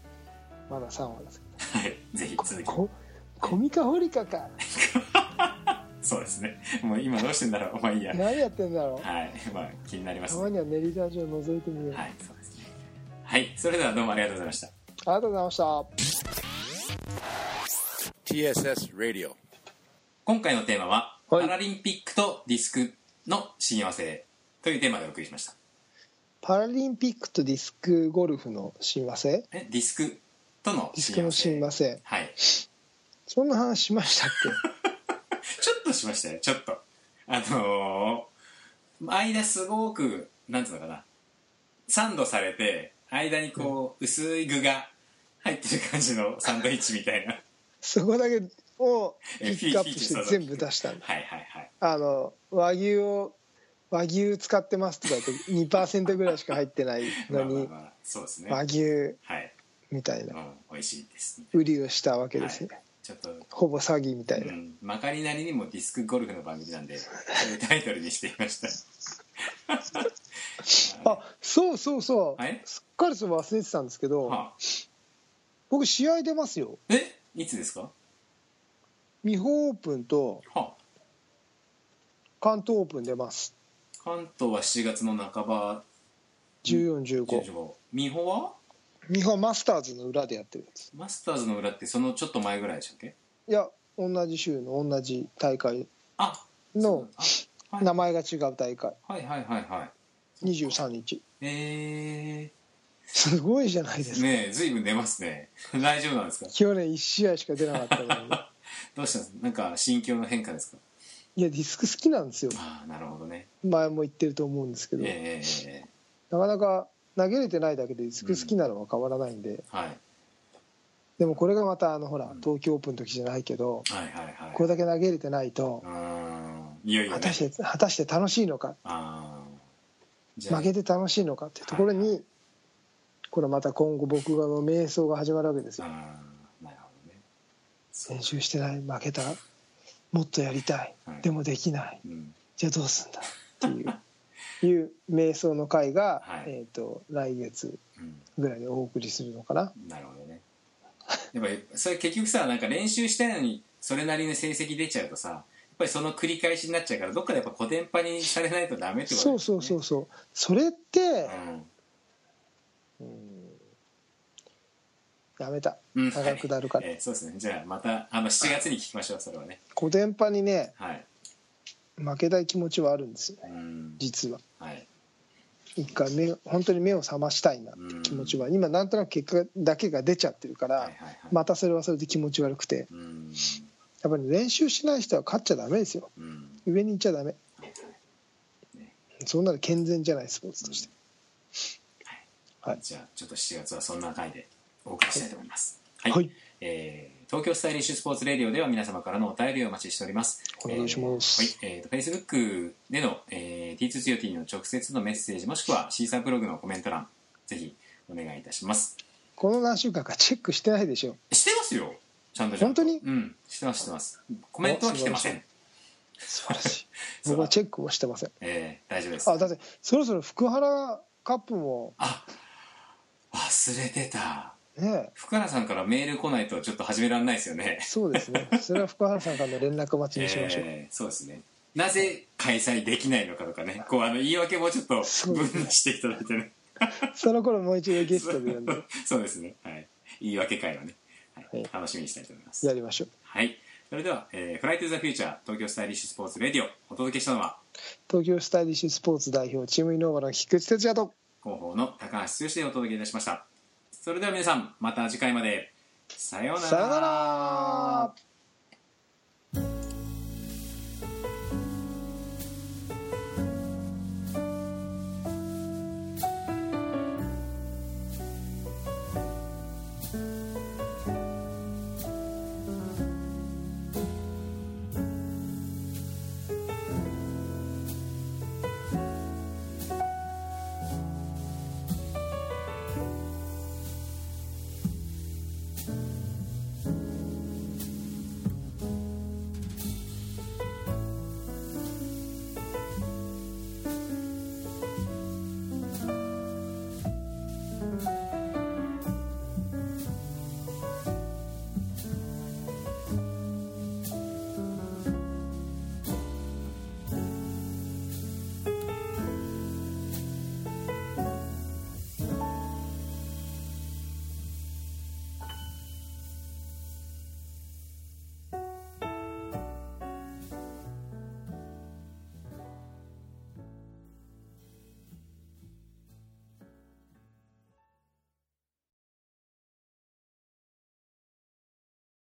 [SPEAKER 1] まだ3話です。け
[SPEAKER 2] たはい。ぜひ続き
[SPEAKER 1] コミカホリカか
[SPEAKER 2] そうですね。もう今どうしてんだろう。お前いいや。
[SPEAKER 1] 何やってんだろう。
[SPEAKER 2] はい。まあ気になります。
[SPEAKER 1] たまには練りラジオ覗いてみよう、
[SPEAKER 2] はい。そうですね。はい。それではどうもありがとうございました。
[SPEAKER 1] ありがとうございました。
[SPEAKER 3] TSS Radio.
[SPEAKER 2] 今回のテーマは、
[SPEAKER 1] はい。
[SPEAKER 2] パラリンピックとディスクの親和性というテーマでお送りしました
[SPEAKER 1] パラリンピックとディスクゴルフの親和性？
[SPEAKER 2] えディスクとの
[SPEAKER 1] ディスクの親和性。
[SPEAKER 2] はい。
[SPEAKER 1] そんな話しましたっ
[SPEAKER 2] ちょっとしましたよ。ちょっと。あのー間すごくなんつうのかな。サンドされて間にこう、薄い具が入ってる感じのサンドイッチみたいな。
[SPEAKER 1] けそこだけを ピ
[SPEAKER 2] え
[SPEAKER 1] ックアップして全部出したんだ。
[SPEAKER 2] はいはいはい。
[SPEAKER 1] あの和牛を和牛使ってますとか言って2%ぐらいしか入ってない
[SPEAKER 2] まあ
[SPEAKER 1] のに
[SPEAKER 2] まあまあそうですね。
[SPEAKER 1] 和牛
[SPEAKER 2] はい、
[SPEAKER 1] みたいうな
[SPEAKER 2] ん、美味しいです。
[SPEAKER 1] 売りをしたわけですね、
[SPEAKER 2] はい。ちょっと。
[SPEAKER 1] ほぼ詐欺みたいうな、
[SPEAKER 2] ん、まかりなりにもディスクゴルフの番組なんでそういうタイトルにしてみました。
[SPEAKER 1] あそうそうそう、
[SPEAKER 2] はい。
[SPEAKER 1] すっかり忘れてたんですけど、
[SPEAKER 2] はあ、
[SPEAKER 1] 僕試合出ますよ。
[SPEAKER 2] え？いつですか？
[SPEAKER 1] 美穂オープンと
[SPEAKER 2] は
[SPEAKER 1] 関東オープン出ます。
[SPEAKER 2] あ、関東は7月の半ば。
[SPEAKER 1] 1415
[SPEAKER 2] 15美穂は？
[SPEAKER 1] 美穂マスターズの裏でやってるんです
[SPEAKER 2] マスターズの裏ってそのちょっと前ぐらいでしたっけ？
[SPEAKER 1] いや同じ週の同じ大会。
[SPEAKER 2] あ
[SPEAKER 1] の名前が違う大会。
[SPEAKER 2] はいはいはいはい。
[SPEAKER 1] 23日。
[SPEAKER 2] え
[SPEAKER 1] すごいじゃないで
[SPEAKER 2] ー、
[SPEAKER 1] すか。
[SPEAKER 2] ねえ随分出ますね。大丈夫なんですか？
[SPEAKER 1] 去年1試合しか出なかったのに。
[SPEAKER 2] どうしたんです？かなんか心境の変化ですか？
[SPEAKER 1] いやディスク好きなんですよ。
[SPEAKER 2] なるほどね。
[SPEAKER 1] 前も言ってると思うんですけど、
[SPEAKER 2] ええええ。
[SPEAKER 1] なかなか投げれてないだけで好きなのは変わらないんで、
[SPEAKER 2] はい。
[SPEAKER 1] でもこれがまたあのほら東京オープンの時じゃないけど
[SPEAKER 2] はいはいはい。
[SPEAKER 1] これだけ投げれてないと
[SPEAKER 2] うーん。いよいよね
[SPEAKER 1] 果たして果たして楽しいのか。負けて楽しいのかっていうところにこれまた今後僕がの瞑想が始まるわけですよ。
[SPEAKER 2] なるほどね。
[SPEAKER 1] 練習してない負けたもっとやりたい。
[SPEAKER 2] はい。
[SPEAKER 1] でもできない。
[SPEAKER 2] うん。
[SPEAKER 1] じゃあどうすんだ？っていういう瞑想の会が、
[SPEAKER 2] はい。
[SPEAKER 1] えー、と来月
[SPEAKER 2] うん。
[SPEAKER 1] ぐらいにお送りするのかな？
[SPEAKER 2] なるほどね。やっぱりそれ結局さなんか練習したいのにそれなりの成績出ちゃうとさやっぱりその繰り返しになっちゃうからどっかでやっぱ古典派にされないとダメってこと
[SPEAKER 1] そうそうそうそう。それって、
[SPEAKER 2] うん
[SPEAKER 1] うんやめた。
[SPEAKER 2] うん。
[SPEAKER 1] 長くなるから、
[SPEAKER 2] えーそうですね。じゃあまたあの7月に聞きましょうそれはね。
[SPEAKER 1] 古典派にね
[SPEAKER 2] はい。
[SPEAKER 1] 負けたい気持ちはあるんですよね。
[SPEAKER 2] うん。
[SPEAKER 1] 実は。
[SPEAKER 2] はい。
[SPEAKER 1] 一回目本当に目を覚ましたいなって気持ちは。今なんとなく結果だけが出ちゃってるから、
[SPEAKER 2] はいはいはい。
[SPEAKER 1] またそれはそれで気持ち悪くて。
[SPEAKER 2] うん。
[SPEAKER 1] やっぱり練習しない人は勝っちゃダメですよ。
[SPEAKER 2] うん。
[SPEAKER 1] 上に行っちゃダメ。
[SPEAKER 2] ね。
[SPEAKER 1] そんなの健全じゃないスポーツとして、はい。
[SPEAKER 2] じゃあちょっと7月はそんな回でお送りしたいと思います。はい、
[SPEAKER 1] はい。
[SPEAKER 2] えー東京スタイリッシュスポーツレディオでは皆様からのお便りをお待ちしております。
[SPEAKER 1] お願いします
[SPEAKER 2] えーはい。えーと Facebook での、えー、T2COT の直接のメッセージもしくはシーサーブログのコメント欄ぜひお願いいたします。
[SPEAKER 1] この何週間かチェックしてないでしょ。
[SPEAKER 2] してますよ。ちゃんとちゃんと。
[SPEAKER 1] 本当に？
[SPEAKER 2] うん。してますしてます。コメントは来てません。
[SPEAKER 1] 素晴らしい。僕はチェックもしてません。
[SPEAKER 2] えー大丈夫です。
[SPEAKER 1] あだってそろそろ福原カップも。
[SPEAKER 2] あ忘れてた
[SPEAKER 1] ね
[SPEAKER 2] 福原さんからメール来ないとちょっと始められないですよね。
[SPEAKER 1] そうですね。それは福原さんからの連絡待ちにしましょう、
[SPEAKER 2] えーそうですね。なぜ開催できないのかとかね。こうあの言い訳もちょっと分離していただいてね。
[SPEAKER 1] その頃もう一度ゲストで呼んで。
[SPEAKER 2] そうですね。はい。言い訳会はね、はい。
[SPEAKER 1] はい。
[SPEAKER 2] 楽しみにしたいと思います。
[SPEAKER 1] やりましょう。
[SPEAKER 2] はい。それでは、えーフライトゥザフューチャー東京スタイリッシュスポーツレディオお届けしたのは？
[SPEAKER 1] 東京スタイリッシュスポーツ代表チームイノーバの菊池哲也と。
[SPEAKER 2] 広報の高橋剛でお届けいたしましたそれでは皆さんまた次回まで。さようなら。
[SPEAKER 1] さよなら。